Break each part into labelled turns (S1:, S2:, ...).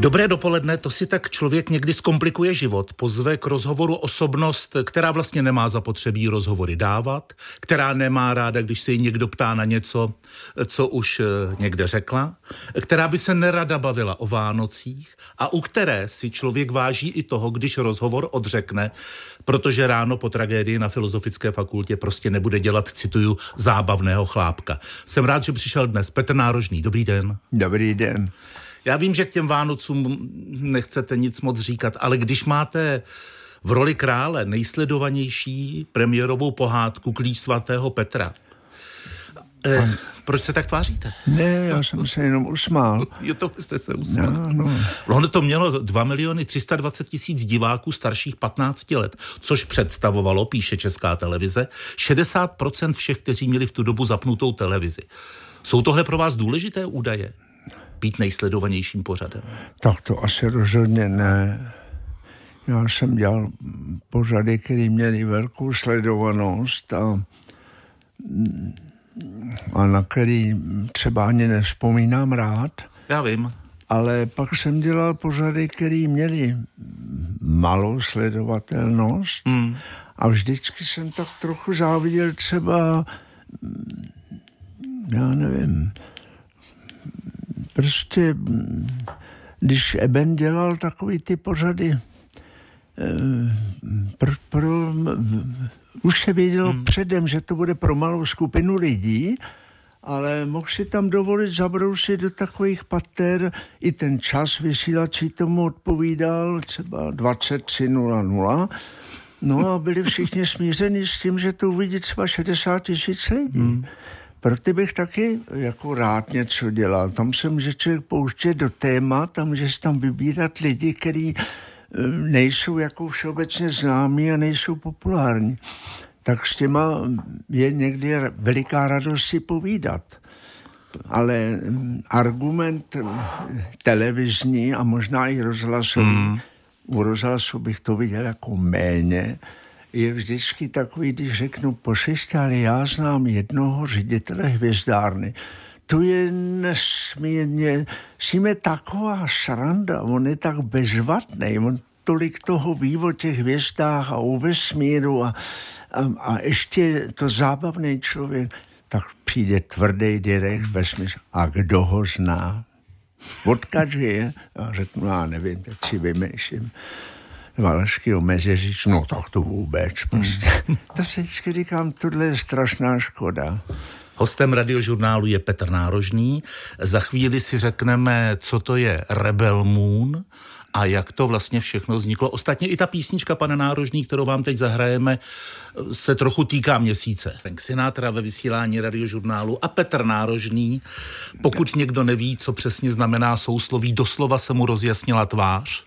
S1: Dobré dopoledne, to si tak člověk někdy zkomplikuje život. Pozve k rozhovoru osobnost, která vlastně nemá zapotřebí rozhovory dávat, která nemá ráda, když se jí někdo ptá na něco, co už eh, někde řekla, která by se nerada bavila o Vánocích a u které si člověk váží i toho, když rozhovor odřekne, protože ráno po tragédii na Filozofické fakultě prostě nebude dělat, cituju, zábavného chlápka. Jsem rád, že přišel dnes Petr Nárožný. Dobrý den.
S2: Dobrý den.
S1: Já vím, že k těm Vánocům nechcete nic moc říkat, ale když máte v roli krále nejsledovanější premiérovou pohádku Klíč svatého Petra, Eh, proč se tak tváříte?
S2: Ne, já jsem se jenom usmál.
S1: Jo, to jste se usmál.
S2: No, no.
S1: Ono to mělo 2 miliony 320 tisíc diváků starších 15 let, což představovalo, píše Česká televize, 60% všech, kteří měli v tu dobu zapnutou televizi. Jsou tohle pro vás důležité údaje? Být nejsledovanějším pořadem?
S2: Tak to asi rozhodně ne. Já jsem dělal pořady, které měly velkou sledovanost a, a na který třeba ani nevzpomínám rád.
S1: Já vím.
S2: Ale pak jsem dělal pořady, které měly malou sledovatelnost
S1: Hmm.
S2: a vždycky jsem tak trochu záviděl třeba, já nevím, prostě, mm, když Eben dělal takový ty pořady, eh, pro, pro, už se vědělo hmm. předem, že to bude pro malou skupinu lidí, ale mohl si tam dovolit zabrousit do takových pater, i ten čas vysílačí tomu odpovídal, třeba 23.00, no a byli všichni smířeni s tím, že to uvidí třeba 60 tisíc lidí. Hmm. Proto bych taky jako rád něco dělal. Tam se může člověk pouštět do témat a může si tam vybírat lidi, kteří eh, nejsou jako všeobecně známí a nejsou populární. Tak s těma je někdy veliká radost si povídat. Ale mm, argument mm, televizní a možná i rozhlasový, mm. u rozhlasu bych to viděl jako méně, je vždycky takový, když řeknu, pošešte, ale já znám jednoho ředitele hvězdárny. To je nesmírně, s ním je taková sranda, on je tak bezvatný, on tolik toho ví o těch hvězdách a o vesmíru a, a, a ještě to zábavný člověk, tak přijde tvrdý direkt vesmír. A kdo ho zná? Odkaď je? A řeknu, já nevím, teď si vymýšlím. Valašského mezeříč, no tak to vůbec. Prostě. Hmm. to si vždycky říkám, tohle je strašná škoda.
S1: Hostem radiožurnálu je Petr Nárožný. Za chvíli si řekneme, co to je Rebel Moon a jak to vlastně všechno vzniklo. Ostatně i ta písnička, pane Nárožný, kterou vám teď zahrajeme, se trochu týká měsíce. Frank Sinatra ve vysílání radiožurnálu a Petr Nárožný. Pokud někdo neví, co přesně znamená sousloví, doslova se mu rozjasnila tvář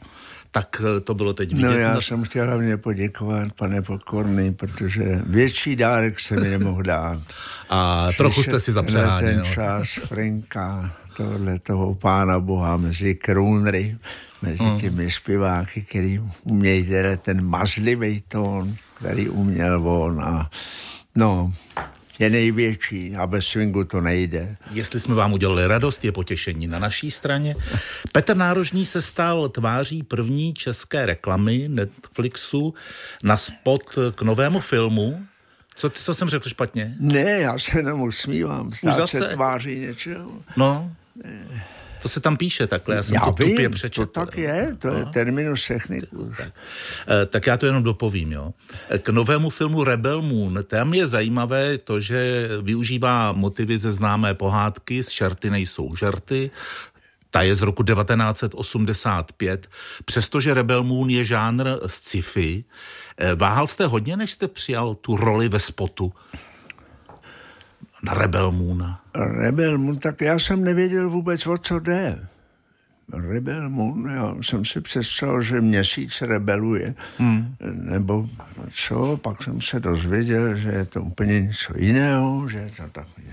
S1: tak eh, to bylo teď vidět.
S2: No já jsem chtěl hlavně poděkovat, pane Pokorný, protože větší dárek se mi nemohl dát.
S1: A Slyšet trochu jste si zapřeháněl.
S2: ten čas Franka, tohle toho pána boha mezi krunry, mezi mm. těmi zpěváky, který umějí teda ten mazlivý tón, který uměl on a no, je největší a bez swingu to nejde.
S1: Jestli jsme vám udělali radost, je potěšení na naší straně. Petr Nárožný se stal tváří první české reklamy Netflixu na spot k novému filmu. Co, co jsem řekl špatně?
S2: Ne, já se jenom usmívám. Stát se tváří něčeho.
S1: No. Ne. To se tam píše takhle, já jsem
S2: já
S1: to
S2: vím,
S1: tupě přečetl.
S2: to tak je, to no. je terminus technicus.
S1: Tak. tak já to jenom dopovím, jo. K novému filmu Rebel Moon, tam je zajímavé to, že využívá motivy ze známé pohádky, z šerty nejsou žerty, ta je z roku 1985. Přestože Rebel Moon je žánr sci-fi, váhal jste hodně, než jste přijal tu roli ve spotu? Na Rebel Moona?
S2: Rebel Moon, tak já jsem nevěděl vůbec, o co jde. Rebel Moon, já jsem si představil, že měsíc rebeluje, hmm. nebo co, pak jsem se dozvěděl, že je to úplně něco jiného, že je to takový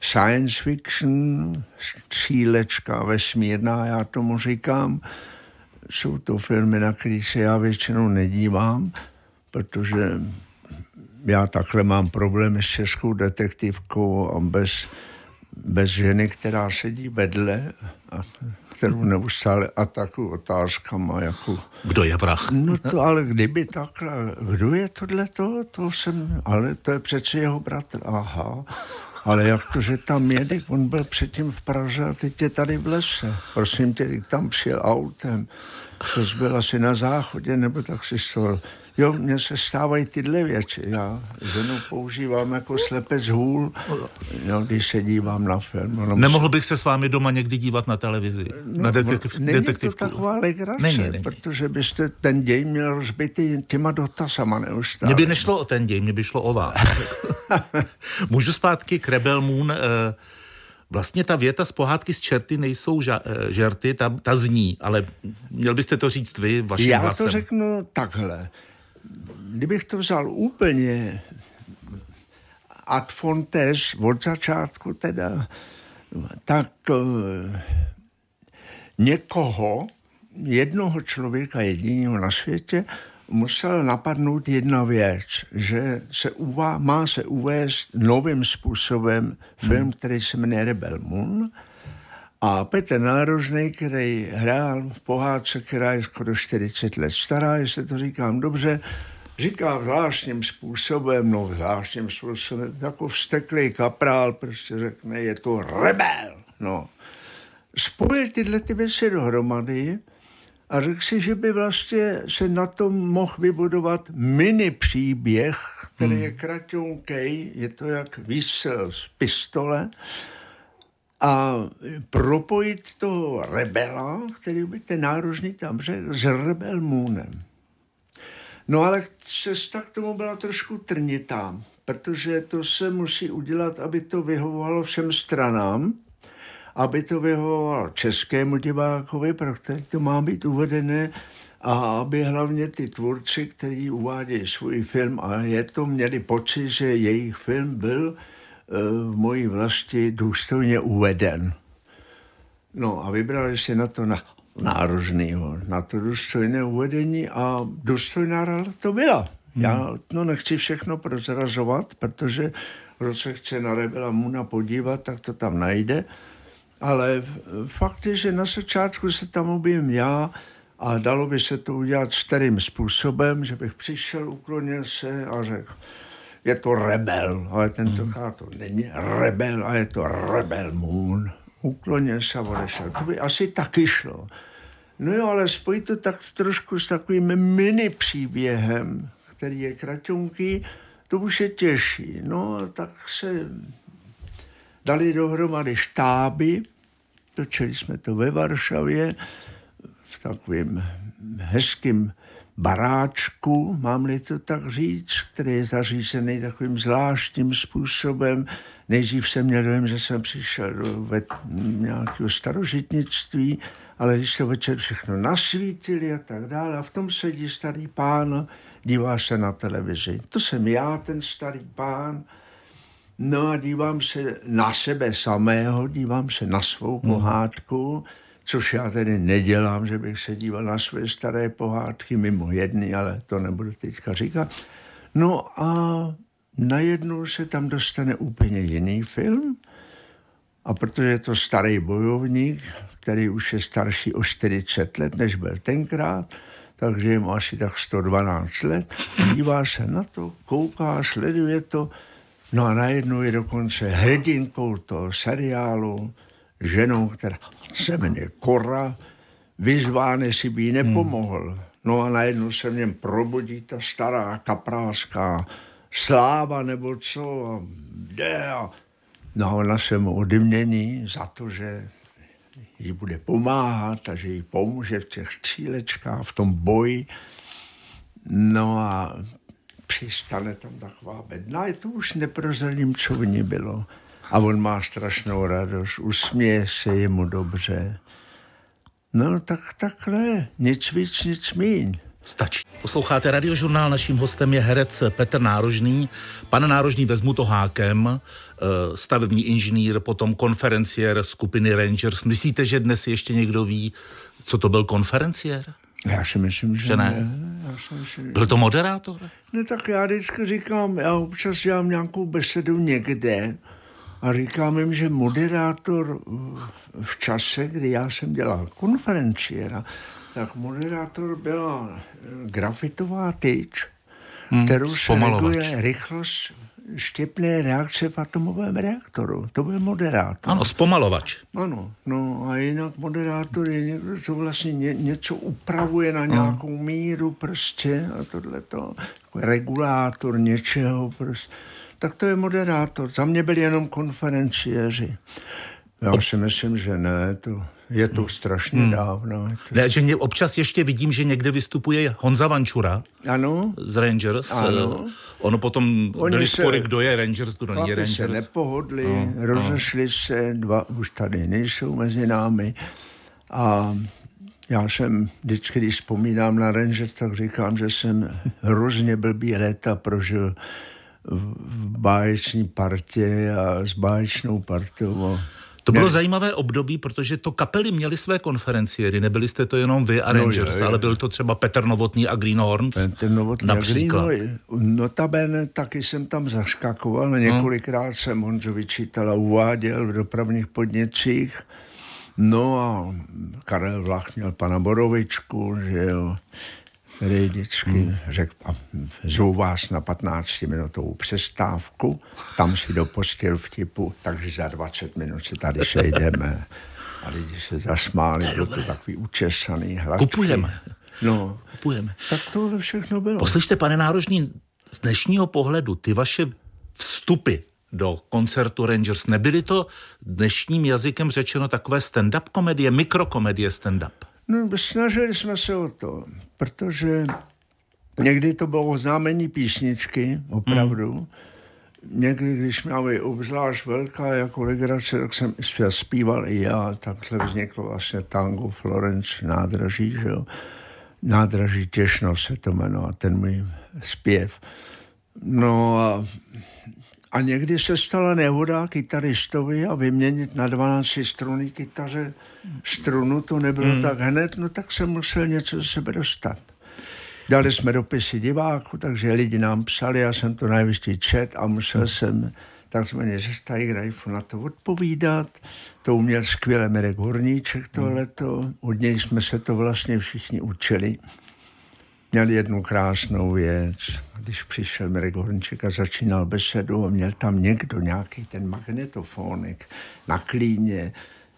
S2: science fiction, střílečka vesmírná, já tomu říkám. Jsou to filmy, na které se já většinou nedívám, protože já takhle mám problémy s českou detektivkou a bez bez ženy, která sedí vedle a kterou neustále atakuju otázkama jako...
S1: Kdo je vrah?
S2: No to ale kdyby takhle, kdo je tohle to, to jsem, ale to je přece jeho bratr, aha. Ale jak to, že tam jede, on byl předtím v Praze a teď je tady v lese. Prosím tě, tam přijel autem, to byl asi na záchodě, nebo tak si to Jo, mně se stávají tyhle věci. Já ženu používám jako slepec hůl, jo, když se dívám na film.
S1: Ono Nemohl bych se s vámi doma někdy dívat na televizi?
S2: No, na detektiv, není detektivku? to taková legrace, není, není. protože byste ten děj měl rozbitý těma dotazama neustále.
S1: Mně by nešlo o ten děj, mě by šlo o vás. Můžu zpátky k Rebel Moon. Eh, vlastně ta věta z pohádky z čerty nejsou ža- eh, žerty, ta, ta zní, ale měl byste to říct vy vaším
S2: Já
S1: hlasem.
S2: to řeknu takhle kdybych to vzal úplně ad fontes od začátku teda, tak uh, někoho, jednoho člověka jediného na světě, musel napadnout jedna věc, že se uvá, má se uvést novým způsobem film, hmm. který se jmenuje Rebel Moon, a Petr Nárožný, který hrál v pohádce, která je skoro 40 let stará, jestli to říkám dobře, říká zvláštním způsobem, no zvláštním způsobem, jako vsteklý kaprál prostě řekne, je to rebel. No. Spojil tyhle ty věci dohromady a řekl si, že by vlastně se na tom mohl vybudovat mini příběh, který hmm. je kraťonkej, je to jak výsel z pistole, a propojit toho rebela, který by ten nárožný tam řekl, s rebel Moonem. No ale cesta k tomu byla trošku trnitá, protože to se musí udělat, aby to vyhovovalo všem stranám, aby to vyhovovalo českému divákovi, pro který to má být uvedené, a aby hlavně ty tvůrci, kteří uvádějí svůj film a je to, měli pocit, že jejich film byl v mojí vlasti důstojně uveden. No a vybrali si na to na, nárožnýho, na to důstojné uvedení a důstojná rada to byla. Hmm. Já no nechci všechno prozrazovat, protože kdo se chce na Rebela Muna podívat, tak to tam najde. Ale fakt je, že na začátku se tam objevím já a dalo by se to udělat starým způsobem, že bych přišel, uklonil se a řekl, je to rebel, ale tentokrát to není rebel, ale je to rebel moon. Uklonil se a odešel. To by asi taky šlo. No jo, ale spojit to tak trošku s takovým mini příběhem, který je kratonký, to už je těžší. No, tak se dali dohromady štáby, točili jsme to ve Varšavě, v takovém hezkým baráčku, mám-li to tak říct, který je zařízený takovým zvláštním způsobem. Nejdřív jsem měl dojem, že jsem přišel do nějakého starožitnictví, ale když se večer všechno nasvítili a tak dále, a v tom sedí starý pán, dívá se na televizi. To jsem já, ten starý pán, No a dívám se na sebe samého, dívám se na svou mhm. pohádku, hmm což já tedy nedělám, že bych se díval na své staré pohádky, mimo jedny, ale to nebudu teďka říkat. No a najednou se tam dostane úplně jiný film, a protože je to starý bojovník, který už je starší o 40 let, než byl tenkrát, takže je mu asi tak 112 let, dívá se na to, kouká, sleduje to, no a najednou je dokonce hrdinkou toho seriálu, ženou, která se jmenuje Kora, vyzván, jestli by jí nepomohl. Hmm. No a najednou se v něm probudí ta stará kaprálská sláva nebo co a jde a no a ona se mu odmění za to, že jí bude pomáhat a že jí pomůže v těch střílečkách, v tom boji. No a přistane tam taková bedna, je to už neprozradím, co v ní bylo. A on má strašnou radost, usměje se jemu dobře. No tak takhle, nic víc, nic míň.
S1: Stačí. Posloucháte radiožurnál, naším hostem je herec Petr Nárožný. Pan Nárožný vezmu to hákem, eh, stavební inženýr, potom konferenciér skupiny Rangers. Myslíte, že dnes ještě někdo ví, co to byl konferenciér?
S2: Já si myslím, že,
S1: že ne. ne. Já si myslím, byl to moderátor?
S2: Ne, tak já vždycky říkám, já občas dělám nějakou besedu někde, A říkám jim, že moderátor v čase, kdy já jsem dělal konferenciéra, tak moderátor byla grafitová tyč, hmm, kterou se reguluje rychlost štěpné reakce v atomovém reaktoru. To byl moderátor.
S1: Ano, zpomalovač.
S2: Ano, no a jinak moderátor je někdo, co vlastně ně, něco upravuje na nějakou míru prostě a tohle to, regulátor něčeho prostě. Tak to je moderátor. Za mě byli jenom konferenciéři. Já si myslím, že ne, to je to strašně hmm. dávno. To...
S1: Ne, že občas ještě vidím, že někde vystupuje Honza Vančura
S2: ano.
S1: z Rangers. Ano. Ono potom Oni byly spory, kdo je Rangers, kdo není Rangers.
S2: se nepohodli, no, no. rozešli no. se, dva už tady nejsou mezi námi. A já jsem vždycky, když vzpomínám na Rangers, tak říkám, že jsem hrozně blbý léta prožil v báječní partě a s báječnou partou.
S1: To bylo zajímavé období, protože to kapely měly své konferenciéry, nebyli jste to jenom vy a no, Rangers, je, je. ale byl to třeba Petr Novotný a Greenhorns. Petr Novotný například. a Green,
S2: notabene taky jsem tam zaškakoval, no. několikrát jsem Honzo vyčítal a uváděl v dopravních podnicích. No a Karel Vlach měl pana Borovičku, že jo vždycky hmm. řekl, zvu vás na 15-minutovou přestávku, tam si dopustil vtipu, takže za 20 minut se tady sejdeme. A lidi se zasmáli, byl to takový učesaný, hladký.
S1: Kupujeme.
S2: No,
S1: Kupujeme.
S2: Tak tohle všechno bylo.
S1: Poslyšte, pane Nárožní, z dnešního pohledu, ty vaše vstupy do koncertu Rangers, nebyly to dnešním jazykem řečeno takové stand-up komedie, mikrokomedie stand-up?
S2: No, snažili jsme se o to, protože někdy to bylo známení písničky, opravdu. Hmm. Někdy, když měla obzvlášť velká jako legrace, tak jsem zpíval i já. Takhle vzniklo vlastně tango Florence nádraží, že jo. Nádraží Těšnov se to jmenuje, ten můj zpěv. No a a někdy se stala nehoda kytaristovi a vyměnit na 12 struny kytaře strunu, to nebylo hmm. tak hned, no tak jsem musel něco ze sebe dostat. Dali jsme dopisy diváků, takže lidi nám psali, já jsem to najvyšší čet a musel hmm. jsem takzvaně ze Steigrajfu na to odpovídat. To uměl skvěle Mirek Horníček tohleto, od něj jsme se to vlastně všichni učili měl jednu krásnou věc. Když přišel Mirek Hornček a začínal besedu a měl tam někdo nějaký ten magnetofónek na klíně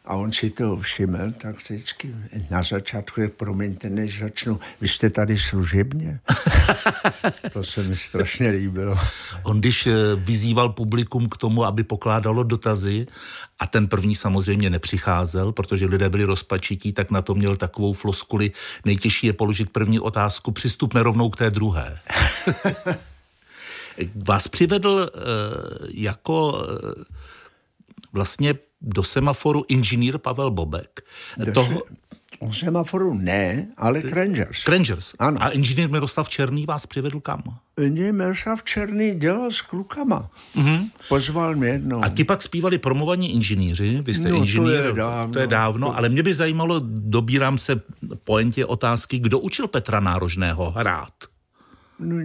S2: a on si to všiml, tak vždycky na začátku je, promiňte, než začnu, vy jste tady služebně? to se mi strašně líbilo.
S1: On když eh, vyzýval publikum k tomu, aby pokládalo dotazy a ten první samozřejmě nepřicházel, protože lidé byli rozpačití, tak na to měl takovou floskuli. Nejtěžší je položit první otázku, přistupme rovnou k té druhé. Vás přivedl uh, jako uh, vlastně do semaforu inženýr Pavel Bobek.
S2: Do Toho... O semaforu ne, ale k Rangers.
S1: Rangers. Ano. A inženýr Miroslav Černý vás přivedl kam?
S2: Inženýr Miroslav Černý dělal s klukama. Mm-hmm. Pozval mě jednou.
S1: A ti pak zpívali promovaní inženýři, vy jste no, inženýr, to je dávno. To je dávno to... ale mě by zajímalo, dobírám se pointě otázky, kdo učil Petra Nárožného hrát?
S2: No,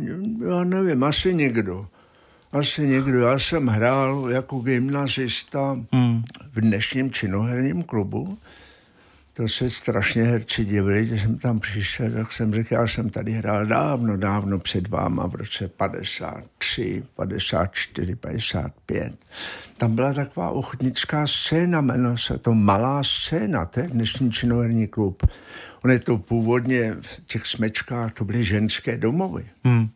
S2: já nevím, asi někdo asi někdo. Já jsem hrál jako gymnazista hmm. v dnešním činoherním klubu. To se strašně herči divili, že jsem tam přišel, tak jsem řekl, já jsem tady hrál dávno, dávno před váma v roce 53, 54, 55. Tam byla taková ochotnická scéna, jmenuje se to Malá scéna, to je dnešní činoherní klub. On je to původně v těch smečkách, to byly ženské domovy. Hmm.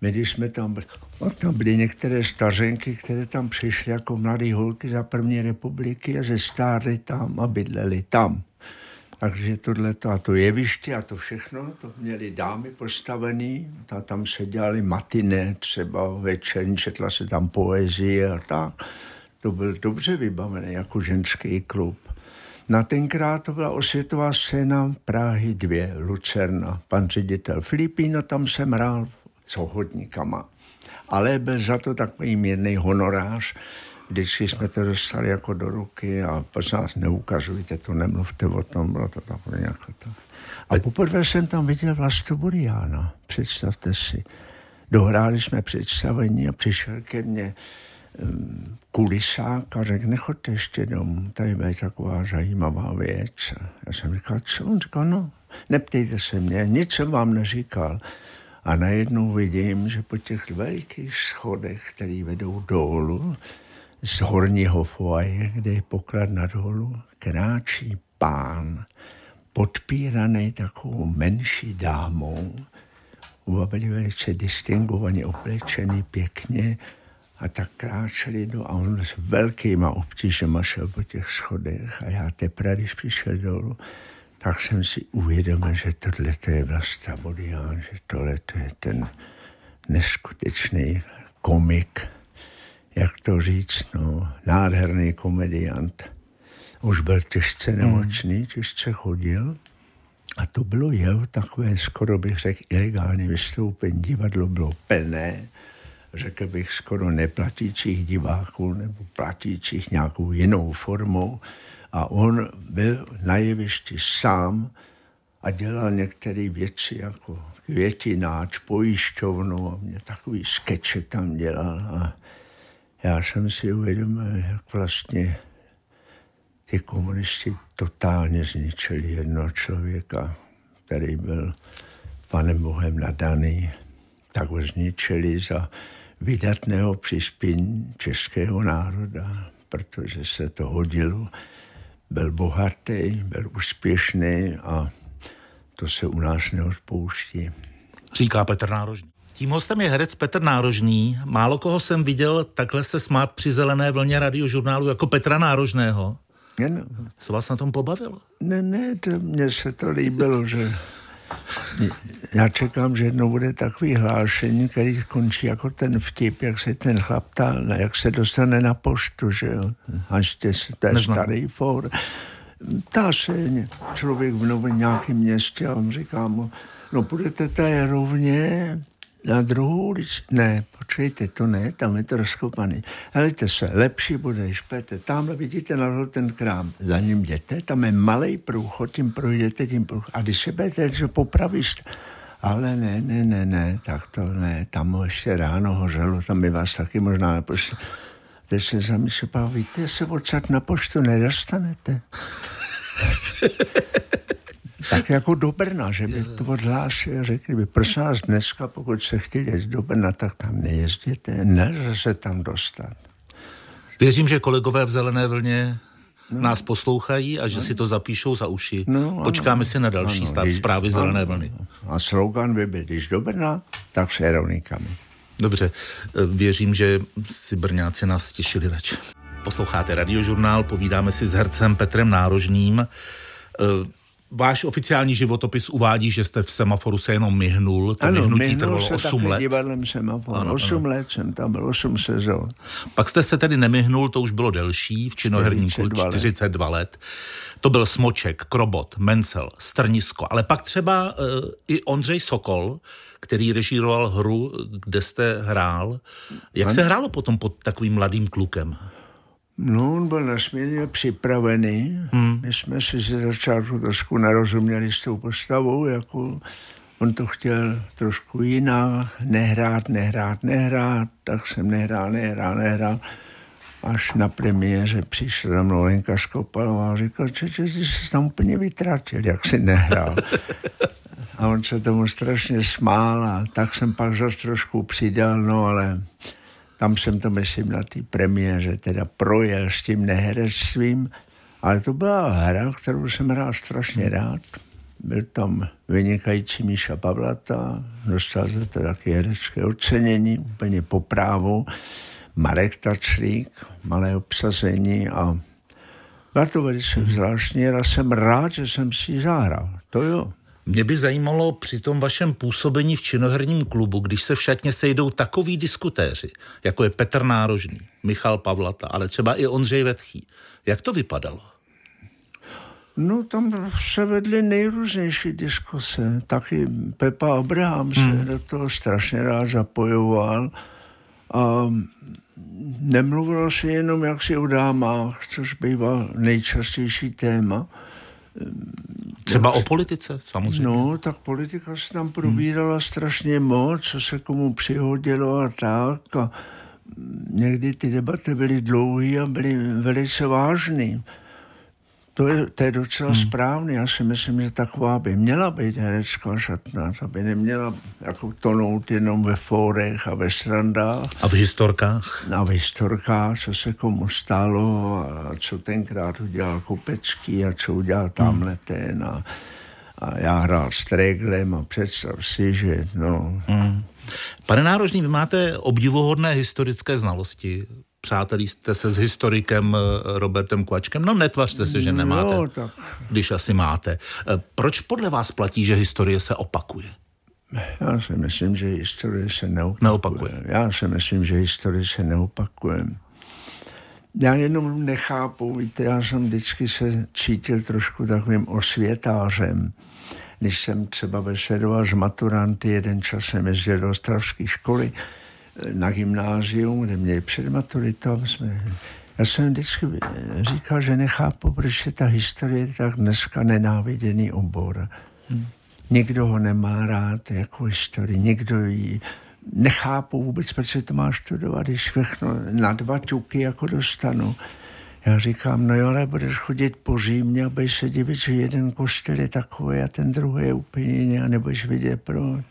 S2: My, když jsme tam byli, no, tam byly některé stařenky, které tam přišly jako mladé holky za první republiky a ze stárly tam a bydleli tam. Takže tohle a to jeviště a to všechno, to měly dámy postavený, a tam se dělali matiné třeba večer, četla se tam poezie a tak. To byl dobře vybavený jako ženský klub. Na tenkrát to byla osvětová scéna Prahy 2, Lucerna. Pan ředitel Filipíno, tam jsem hrál s ohodníkama. Ale byl za to takový mírný honorář. Vždycky jsme to dostali jako do ruky a prosím vás, neukazujte to, nemluvte o tom, bylo to takové nějaké to. A poprvé jsem tam viděl Vlasto Buriana, představte si. Dohráli jsme představení a přišel ke mně kulisák a řekl, nechoďte ještě domů, tady je taková zajímavá věc. Já jsem říkal, co? On říkal, no, neptejte se mě, nic jsem vám neříkal. A najednou vidím, že po těch velikých schodech, které vedou dolů, z horního foaje, kde je poklad na dolů, kráčí pán, podpíraný takovou menší dámou, oba byli velice distingovaně oblečený pěkně a tak kráčeli do, a on s velkýma obtížema šel po těch schodech. A já teprve, když přišel dolů, tak jsem si uvědomil, že tohle je Vlasta Bodián, že tohle je ten neskutečný komik, jak to říct, no, nádherný komediant. Už byl těžce hmm. nemocný, hmm. těžce chodil. A to bylo jeho takové, skoro bych řekl, ilegální vystoupení. Divadlo bylo plné, řekl bych, skoro neplatících diváků nebo platících nějakou jinou formou. A on byl na jevišti sám a dělal některé věci jako květináč, pojišťovnu a mě takový skeče tam dělal. A já jsem si uvědomil, jak vlastně ty komunisti totálně zničili jednoho člověka, který byl panem Bohem nadaný, tak ho zničili za vydatného přispění českého národa, protože se to hodilo. Byl bohatý, byl úspěšný a to se u nás neodpouští.
S1: Říká Petr Nárožný. Tím hostem je herec Petr Nárožný. Málo koho jsem viděl takhle se smát při zelené vlně radiožurnálu jako Petra Nárožného. Co vás na tom pobavilo?
S2: Ne, ne, to, mně se to líbilo, že já čekám, že jednou bude takový hlášení, který končí jako ten vtip, jak se ten chlap ta, jak se dostane na poštu, že jo, až to je starý for. Tá se člověk v novém nějakém městě a on říká mu, no půjdete tady rovně, na druhou ulici. Ne, počkejte, to ne, tam je to rozkopaný. Helejte se, lepší bude, když půjdete. Tamhle vidíte na ten krám, za ním jděte, tam je malý průchod, tím projdete tím průchod. A když se budete, že popravíš, ale ne, ne, ne, ne, tak to ne, tam ještě ráno hořelo, tam by vás taky možná nepošli. Teď se zamyslí, víte, se odsaď na poštu nedostanete. tak jako do Brna, že by to odhlásil, řekli by, prosím vás, dneska, pokud se chtěli jezdit do Brna, tak tam nejezděte, nelze se tam dostat.
S1: Věřím, že kolegové v Zelené vlně no. nás poslouchají a že no. si to zapíšou za uši. No, Počkáme ano, si na další ano, stav zprávy ano, Zelené vlny.
S2: A slogan by byl, když do Brna, tak s Jeronikami.
S1: Dobře, věřím, že si Brňáci nás těšili radši. Posloucháte radiožurnál, povídáme si s hercem Petrem Nárožným. Váš oficiální životopis uvádí, že jste v semaforu se jenom myhnul. To
S2: ano,
S1: myhnutí trvalo se 8 let.
S2: divadlem semaforu. Ano, 8 ano. let jsem tam byl, 8 sezon.
S1: Pak jste se tedy nemyhnul, to už bylo delší, v činoherním 42 let. 42 let. To byl Smoček, Krobot, Mencel, Strnisko, ale pak třeba uh, i Ondřej Sokol, který režíroval hru, kde jste hrál. Jak ano. se hrálo potom pod takovým mladým klukem?
S2: No, on byl nesmírně připravený. Hmm. My jsme si ze začátku trošku nerozuměli s tou postavou, jako on to chtěl trošku jinak, nehrát, nehrát, nehrát, tak jsem nehrál, nehrál, nehrál. Až na premiéře přišla za mnou Lenka Skopalová a říkal, že, že jsi se tam úplně vytratil, jak si nehrál. A on se tomu strašně smál a tak jsem pak zase trošku přidal, no ale tam jsem to, myslím, na té premiéře teda projel s tím neherectvím, ale to byla hra, kterou jsem hrál strašně rád. Byl tam vynikající Míša Pavlata, dostal za to taky herecké ocenění, úplně po právu. Marek Tačlík, malé obsazení a byla to velice zvláštní jsem rád, že jsem si zahrál. To jo.
S1: Mě by zajímalo při tom vašem působení v činoherním klubu, když se v šatně sejdou takový diskutéři, jako je Petr Nárožný, Michal Pavlata, ale třeba i Ondřej Vetchý. Jak to vypadalo?
S2: No tam se vedly nejrůznější diskuse. Taky Pepa Abraham se hmm. do toho strašně rád zapojoval. A nemluvilo se jenom jaksi o dámách, což bývá nejčastější téma
S1: Třeba o politice, samozřejmě.
S2: No, tak politika se tam probírala hmm. strašně moc, co se komu přihodilo a tak. A někdy ty debaty byly dlouhé a byly velice vážné. To je, to je docela hmm. správný. Já si myslím, že taková by měla být herecká šatna, aby neměla jako tonout jenom ve fórech a ve srandách.
S1: A v historkách?
S2: A v historkách, co se komu stalo a co tenkrát udělal Kopecký a co udělal tamhle hmm. ten a, a já hrál s Treglem a představ si, že no... Hmm.
S1: Pane Nárožný, vy máte obdivuhodné historické znalosti přátelí jste se s historikem eh, Robertem Kvačkem? No netvařte se, že nemáte, no, tak. když asi máte. Eh, proč podle vás platí, že historie se opakuje?
S2: Já si myslím, že historie se neopakuje.
S1: neopakuje.
S2: Já si myslím, že historie se neopakuje. Já jenom nechápu, víte, já jsem vždycky se cítil trošku takovým osvětářem. Když jsem třeba besedoval s maturanty, jeden čas jsem jezdil do ostravské školy, na gymnázium, kde měli před maturitou. Jsme, já jsem vždycky říkal, že nechápu, proč je ta historie tak dneska nenáviděný obor. Hmm. Nikdo ho nemá rád jako historii, nikdo ji nechápu vůbec, proč se to má studovat, když všechno na dva ťuky jako dostanu. Já říkám, no jo, ale budeš chodit po Římě a budeš se divit, že jeden kostel je takový a ten druhý je úplně jiný a nebudeš vidět proč.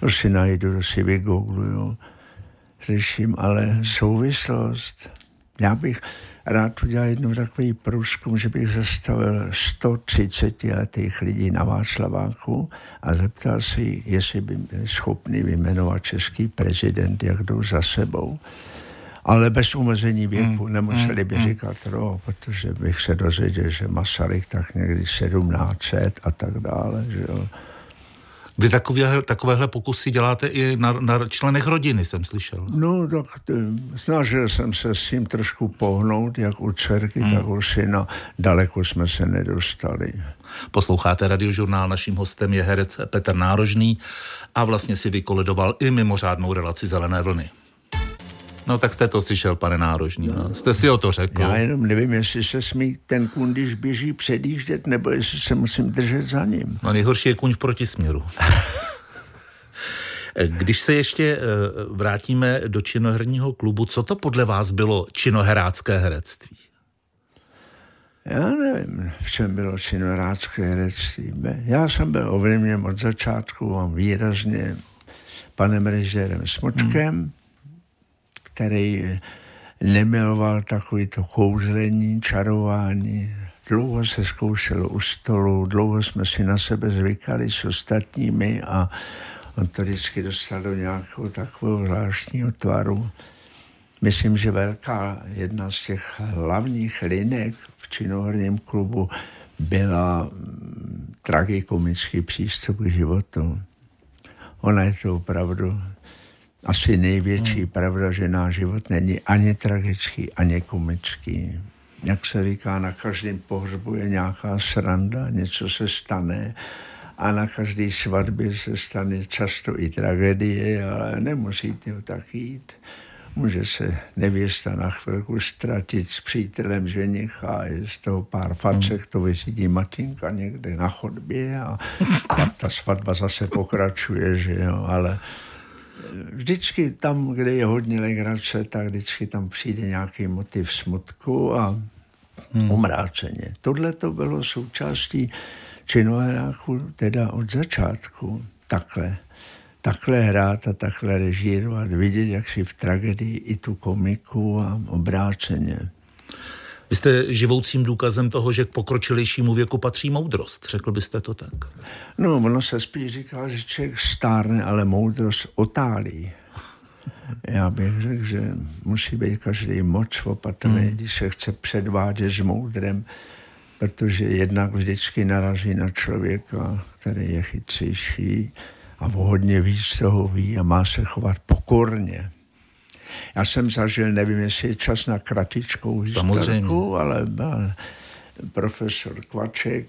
S2: To si najdu, to si vygoogluju slyším, ale souvislost. Já bych rád udělal jednou takový průzkum, že bych zastavil 130 letých lidí na Václaváku a zeptal si, jestli by byli schopni vyjmenovat český prezident, jak jdou za sebou. Ale bez omezení věku, mm, nemuseli by mm, říkat ro, protože bych se dozvěděl, že Masaryk tak někdy 1700 a tak dále, že jo.
S1: Vy takové, takovéhle pokusy děláte i na, na členech rodiny, jsem slyšel.
S2: No, tak snažil jsem se s tím trošku pohnout, jak u dcerky, hmm. tak u syna. Daleko jsme se nedostali.
S1: Posloucháte radiožurnál, naším hostem je herec Petr Nárožný a vlastně si vykoledoval i mimořádnou relaci Zelené vlny. No tak jste to slyšel, pane Nárožní, no. Jste si o to řekl.
S2: Já jenom nevím, jestli se smí ten kůň, když běží, předjíždět, nebo jestli se musím držet za ním.
S1: No nejhorší je kůň v protisměru. Když se ještě eh, vrátíme do činoherního klubu, co to podle vás bylo činoherácké herectví?
S2: Já nevím, v čem bylo činoherácké herectví. Já jsem byl ovlivněn od začátku výrazně panem režisérem Smočkem, hmm který nemiloval takový to kouzlení, čarování. Dlouho se zkoušelo u stolu, dlouho jsme si na sebe zvykali s ostatními a on to vždycky dostal do nějakého takového zvláštního tvaru. Myslím, že velká jedna z těch hlavních linek v činoherním klubu byla mm, tragikomický přístup k životu. Ona je to opravdu asi největší hmm. pravda, že náš život není ani tragický, ani komický. Jak se říká, na každém pohřbu je nějaká sranda, něco se stane a na každé svatbě se stane často i tragédie, ale nemusí to tak jít. Může se nevěsta na chvilku ztratit s přítelem ženicha a je z toho pár facek, to vysidí matinka někde na chodbě a tak ta svatba zase pokračuje, že jo, ale vždycky tam, kde je hodně legrace, tak vždycky tam přijde nějaký motiv smutku a hmm. Tohle to bylo součástí činohráku teda od začátku. Takhle. Takhle hrát a takhle režírovat, vidět, jak si v tragedii i tu komiku a obráceně.
S1: Vy jste živoucím důkazem toho, že k pokročilejšímu věku patří moudrost. Řekl byste to tak?
S2: No, ono se spíš říká, že člověk stárne, ale moudrost otálí. Já bych řekl, že musí být každý moc opatrný, hmm. když se chce předvádět s moudrem, protože jednak vždycky narazí na člověka, který je chytřejší a hodně víc toho ví a má se chovat pokorně. Já jsem zažil, nevím, jestli je čas na kratičkou historku, ale byl profesor Kvaček,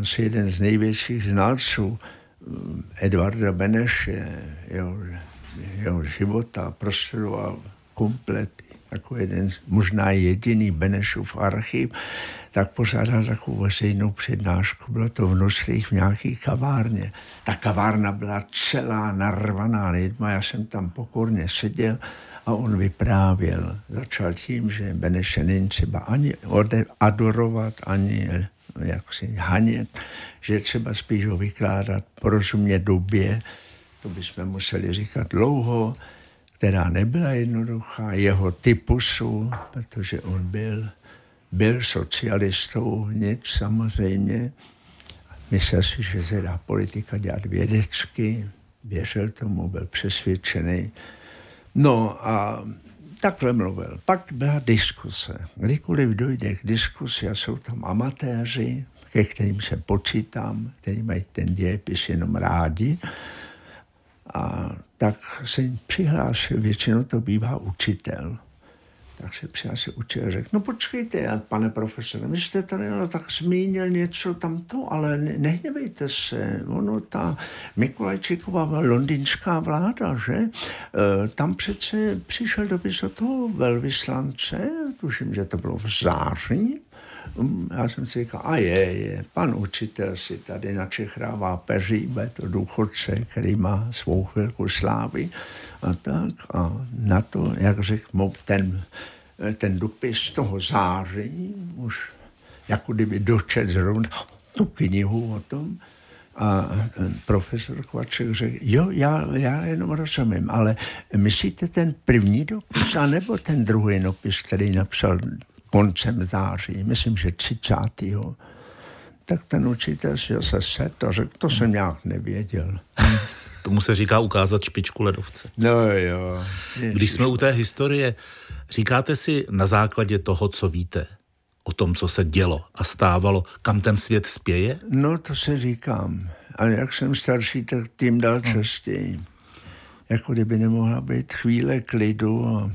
S2: asi jeden z největších znalců eh, Edvarda Beneše, jeho, jeho života prostudoval komplet jako jeden, možná jediný Benešův archiv, tak pořádal takovou veřejnou přednášku. Bylo to v Noslích v nějaké kavárně. Ta kavárna byla celá narvaná lidma, já jsem tam pokorně seděl A on vyprávěl, začal tím, že Beneše není třeba ani adorovat, ani jak si hanět, že třeba spíš ho vykládat porozumě době, to bychom museli říkat dlouho, která nebyla jednoduchá, jeho typusu, protože on byl, byl socialistou nic samozřejmě. Myslel si, že se dá politika dělat vědecky, věřil tomu, byl přesvědčený. No a takhle mluvil. Pak byla diskuse. Kdykoliv dojde k diskusi a jsou tam amatéři, ke kterým se počítám, kteří mají ten dějepis jenom rádi, a tak se přihlásil, většinou to bývá učitel. Tak se přihlásil učitel a řekl, no počkejte, pane profesore, vy jste tady no, tak zmínil něco tamto, ale ne, nehněvejte se, ono ta Mikulajčíková londýnská vláda, že? E, tam přece přišel dopis od toho velvyslance, tuším, že to bylo v září, Mm, já jsem si říkal, a je, je, pan učitel si tady načechrává peří, bude to důchodce, který má svou chvilku slávy a tak. A na to, jak řekl, ten, ten dopis toho září, už jako kdyby dočet zrovna tu knihu o tom, a profesor Kvaček řekl, jo, já, já jenom rozumím, ale myslíte ten první dopis, anebo ten druhý dopis, který napsal koncem září, myslím, že 30. Tak ten učitel si zase set a řekl, to jsem nějak nevěděl.
S1: Tomu se říká ukázat špičku ledovce.
S2: No jo.
S1: Když jsme u té historie, říkáte si na základě toho, co víte, o tom, co se dělo a stávalo, kam ten svět spěje?
S2: No, to se říkám. A jak jsem starší, tak tím dál no. častěji. Jako kdyby nemohla být chvíle klidu a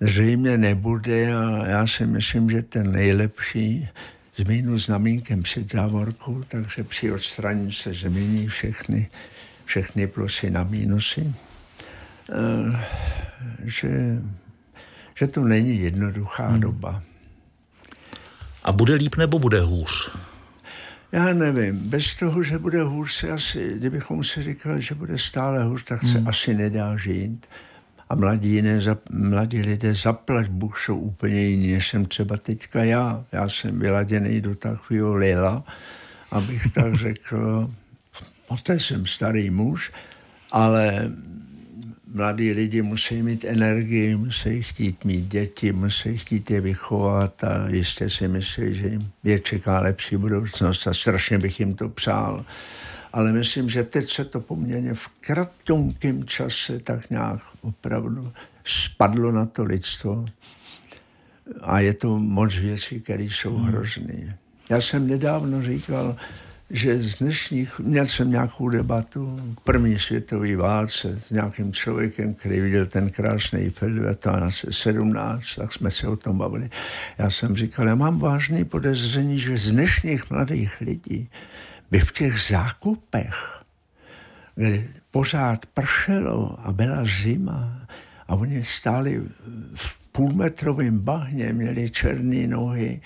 S2: zřejmě nebude a já si myslím, že ten nejlepší zmínu znamínkem před závorkou, takže při odstranění se změní všechny, všechny plusy na mínusy. E, že, že to není jednoduchá hmm. doba.
S1: A bude líp nebo bude hůř?
S2: Já nevím. Bez toho, že bude hůř, se asi, kdybychom si říkali, že bude stále hůř, tak se hmm. asi nedá žít a mladí, jiné, mladí lidé zaplať Bůh jsou úplně jiní, než jsem třeba teďka já. Já jsem vyladěný do takového lila, abych tak řekl. Poté jsem starý muž, ale mladí lidi musí mít energii, musí chtít mít děti, musí chtít je vychovat a jistě si myslí, že jim je čeká lepší budoucnost a strašně bych jim to přál ale myslím, že teď se to poměrně v kratonkém čase tak nějak opravdu spadlo na to lidstvo a je to moc věcí, které jsou hmm. hrozné. Já jsem nedávno říkal, že z dnešních, měl jsem nějakou debatu k první světové válce s nějakým člověkem, který viděl ten krásný film 17, tak jsme se o tom bavili. Já jsem říkal, já mám vážný podezření, že z dnešních mladých lidí by v těch zákupech, kde pořád pršelo a byla zima a oni stáli v půlmetrovém bahně, měli černé nohy,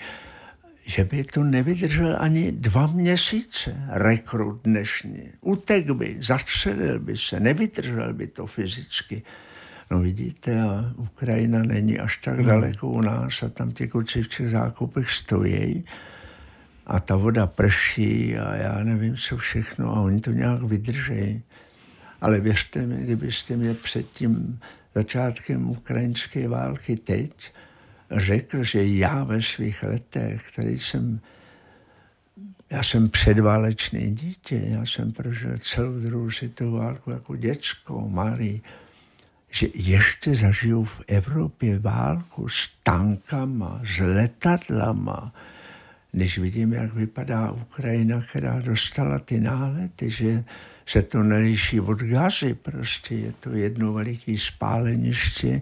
S2: že by to nevydržel ani dva měsíce, rekrut dnešní. Utek by, zastřelil by se, nevydržel by to fyzicky. No vidíte, a Ukrajina není až tak hmm. daleko u nás a tam ti kluci v těch zákupech stojí a ta voda prší a já nevím co všechno a oni to nějak vydrží. Ale věřte mi, kdybyste mě před tím začátkem ukrajinské války teď řekl, že já ve svých letech, který jsem, já jsem předválečný dítě, já jsem prožil celou druhou světovou válku jako děcko, malý, že ještě zažiju v Evropě válku s tankama, s letadlama, když vidím, jak vypadá Ukrajina, která dostala ty nálety, že se to neliší od gazy, prostě je to jedno veliký spáleniště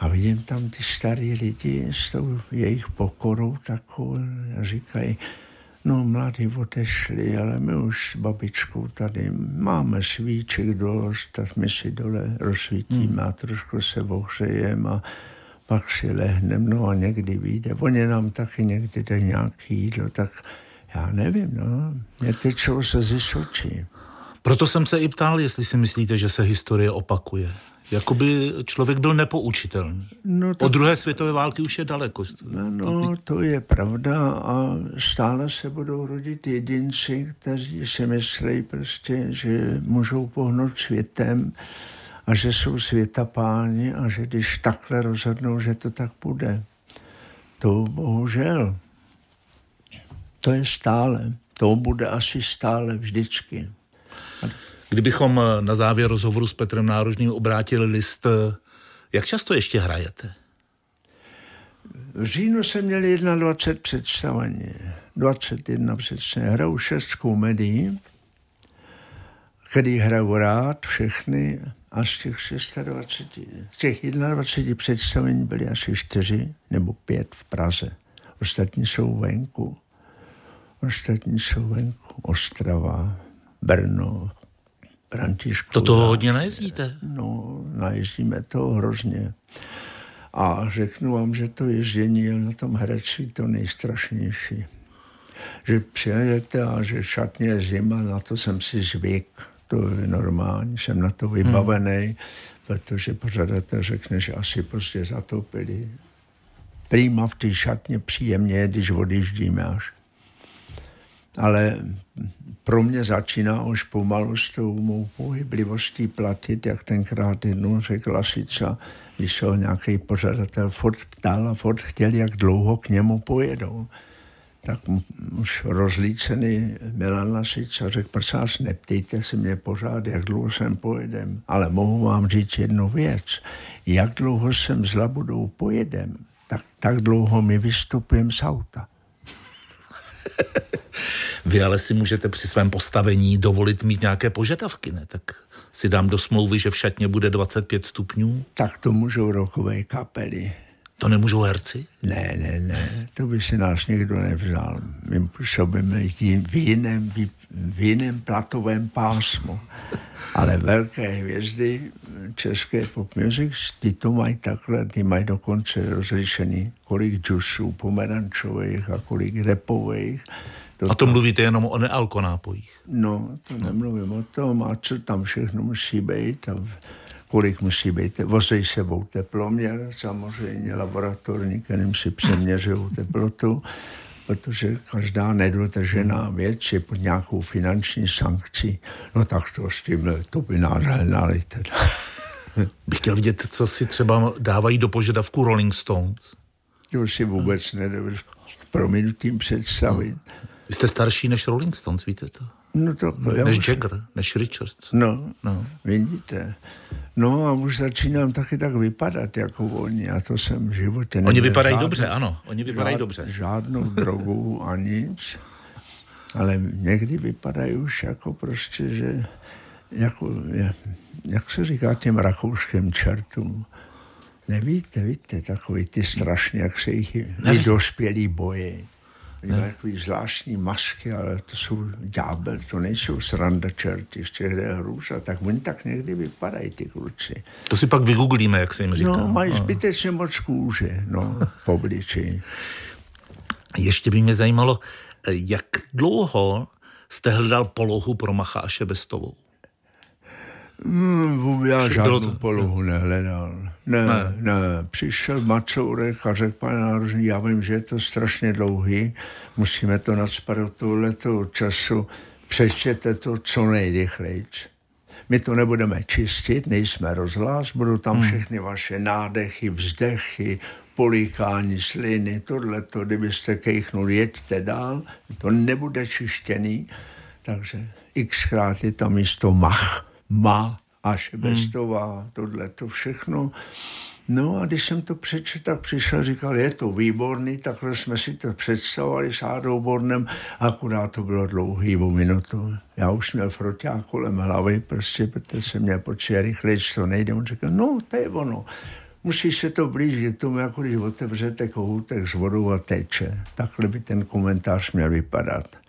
S2: a vidím tam ty starý lidi s tou jejich pokorou takovou a říkají, no mladí odešli, ale my už s babičkou tady máme svíček dost, tak my si dole rozsvítíme hmm. a trošku se ohřejeme a pak si lehnem, no a někdy vyjde. Oni nám taky někdy dají nějaké jídlo, tak já nevím, no. Mě tečou se ze sočí.
S1: Proto jsem se i ptal, jestli si myslíte, že se historie opakuje. Jakoby člověk byl nepoučitelný. No, tak... Od druhé světové války už je daleko.
S2: No, no, to je pravda a stále se budou rodit jedinci, kteří si myslí prostě, že můžou pohnout světem a že jsou světa páni a že když takhle rozhodnou, že to tak bude. To bohužel. To je stále. To bude asi stále vždycky.
S1: Kdybychom eh, na závěr rozhovoru s Petrem Nárožným obrátili list, eh, jak často ještě hrajete?
S2: V říjnu jsem měl 21 představení. 21 představení. Hraju šest komedií, který hraju rád, všechny. A z těch 26, z těch 21 představení byly asi čtyři nebo pět v Praze. Ostatní jsou venku. Ostatní jsou venku. Ostrava, Brno, Františku.
S1: To toho hodně najezdíte?
S2: No, najezdíme to hrozně. A řeknu vám, že to ježdění je na tom herectví to nejstrašnější. Že přijedete a že šatně je zima, na to jsem si zvyk. To je normální, jsem na to vybavený, hmm. protože pořadatel řekne, že asi prostě zatopili. Prýma v té šatně příjemně, když odjíždíme až. Ale pro mě začíná už pomalu s tou mou pohyblivostí platit, jak tenkrát jednou řekla Sica, když se ho nějaký pořadatel furt ptal a furt chtěl, jak dlouho k němu pojedou. Tak už rozlícený Milan Lasica řekl, prosím vás, neptejte se mě pořád, jak dlouho sem pojedem, ale mohu vám říct jednu věc. Jak dlouho sem z Labudou pojedem, tak, tak dlouho my vystupujeme z auta.
S1: Vy ale si můžete při svém postavení dovolit mít nějaké požadavky, ne? Tak si dám do smlouvy, že v šatně bude 25 stupňů?
S2: Tak to můžou rokové kapely.
S1: To nemůžou herci?
S2: Ne, ne, ne, to by si nás někdo nevzal. My působíme v jiném, v jiném platovém pásmu. Ale velké hvězdy české pop music, ty to mají takhle, ty mají dokonce rozlišený, kolik džusů pomerančových a kolik repových
S1: to a to mluvíte jenom o nealkonápojích?
S2: No, to nemluvím o tom a co tam všechno musí být a kolik musí být. Vozej sebou teploměr, samozřejmě laboratorní, kterým si přeměřují teplotu, protože každá nedodržená věc je pod nějakou finanční sankcí. No tak to s tím, to by nás hlnali teda.
S1: Bych chtěl vidět, co si třeba dávají do požadavku Rolling Stones.
S2: To si vůbec nedovedu prominutím představit.
S1: Vy jste starší než Rolling Stones, víte to?
S2: No to,
S1: než už... Jagger, než Richards.
S2: No, no, vidíte. No a už začínám taky tak vypadat jako oni a to jsem v životě
S1: neměl. Oni vypadají žádnou, dobře, ano, oni vypadají žád, dobře.
S2: Žádnou drogu a nic, ale někdy vypadají už jako prostě, že jako, jak se říká těm rakouským čertům, Nevíte, víte, takový ty strašně, jak se jich dospělí boje. Oni mají takový zvláštní masky, ale to jsou ďábel, to nejsou sranda čerti z těch hrůz a tak oni tak někdy vypadají, ty kluci.
S1: To si pak vygooglíme, jak se jim říká.
S2: No, mají zbytečně moc kůže, no, v obličeji.
S1: Ještě by mě zajímalo, jak dlouho jste hledal polohu pro Macháše Bestovou?
S2: Hmm, já žádnou to... polohu nehledal. Ne, ne, ne. Přišel Macourek a řekl, pane nárožný, já vím, že je to strašně dlouhý, musíme to nadspat do tohoto času, přečtěte to co nejrychleji. My to nebudeme čistit, nejsme rozhlas, budou tam hmm. všechny vaše nádechy, vzdechy, polikání, sliny, tohleto, kdybyste kejchnul, jeďte dál, to nebude čištěný, takže xkrát je tam místo mach ma a Šebestová, hmm. tohle to všechno. No a když jsem to přečetl, tak přišel, říkal, je to výborný, takhle jsme si to představovali s Ádou Bornem, akorát to bylo dlouhý o minutu. Já už měl froťák kolem hlavy, prostě, protože jsem měl počít rychle, to nejde. On říkal, no, to je ono. Musí se to blížit tomu, jako když otevřete kohoutek s vodou a teče. Takhle by ten komentář měl vypadat.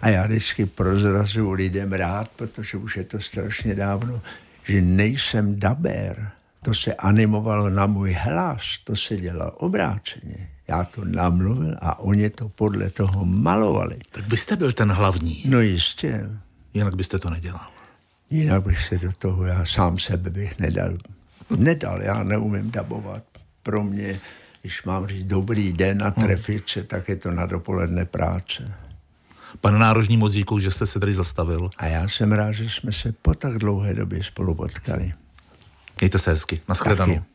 S2: A já vždycky prozrazuju lidem rád, protože už je to strašně dávno, že nejsem daber. To se animovalo na můj hlas, to se dělalo obráceně. Já to namluvil a oni to podle toho malovali.
S1: Tak byste byl ten hlavní.
S2: No jistě.
S1: Jinak byste to nedělal.
S2: Jinak bych se do toho, já sám sebe bych nedal Nedal, já neumím dabovat. Pro mě, když mám říct dobrý den a trefit se, tak je to na dopoledne práce.
S1: Pane nárožní moc díku, že jste se tady zastavil.
S2: A já jsem rád, že jsme se po tak dlouhé době spolu potkali.
S1: Mějte se hezky. Naschledanou.
S2: Taky.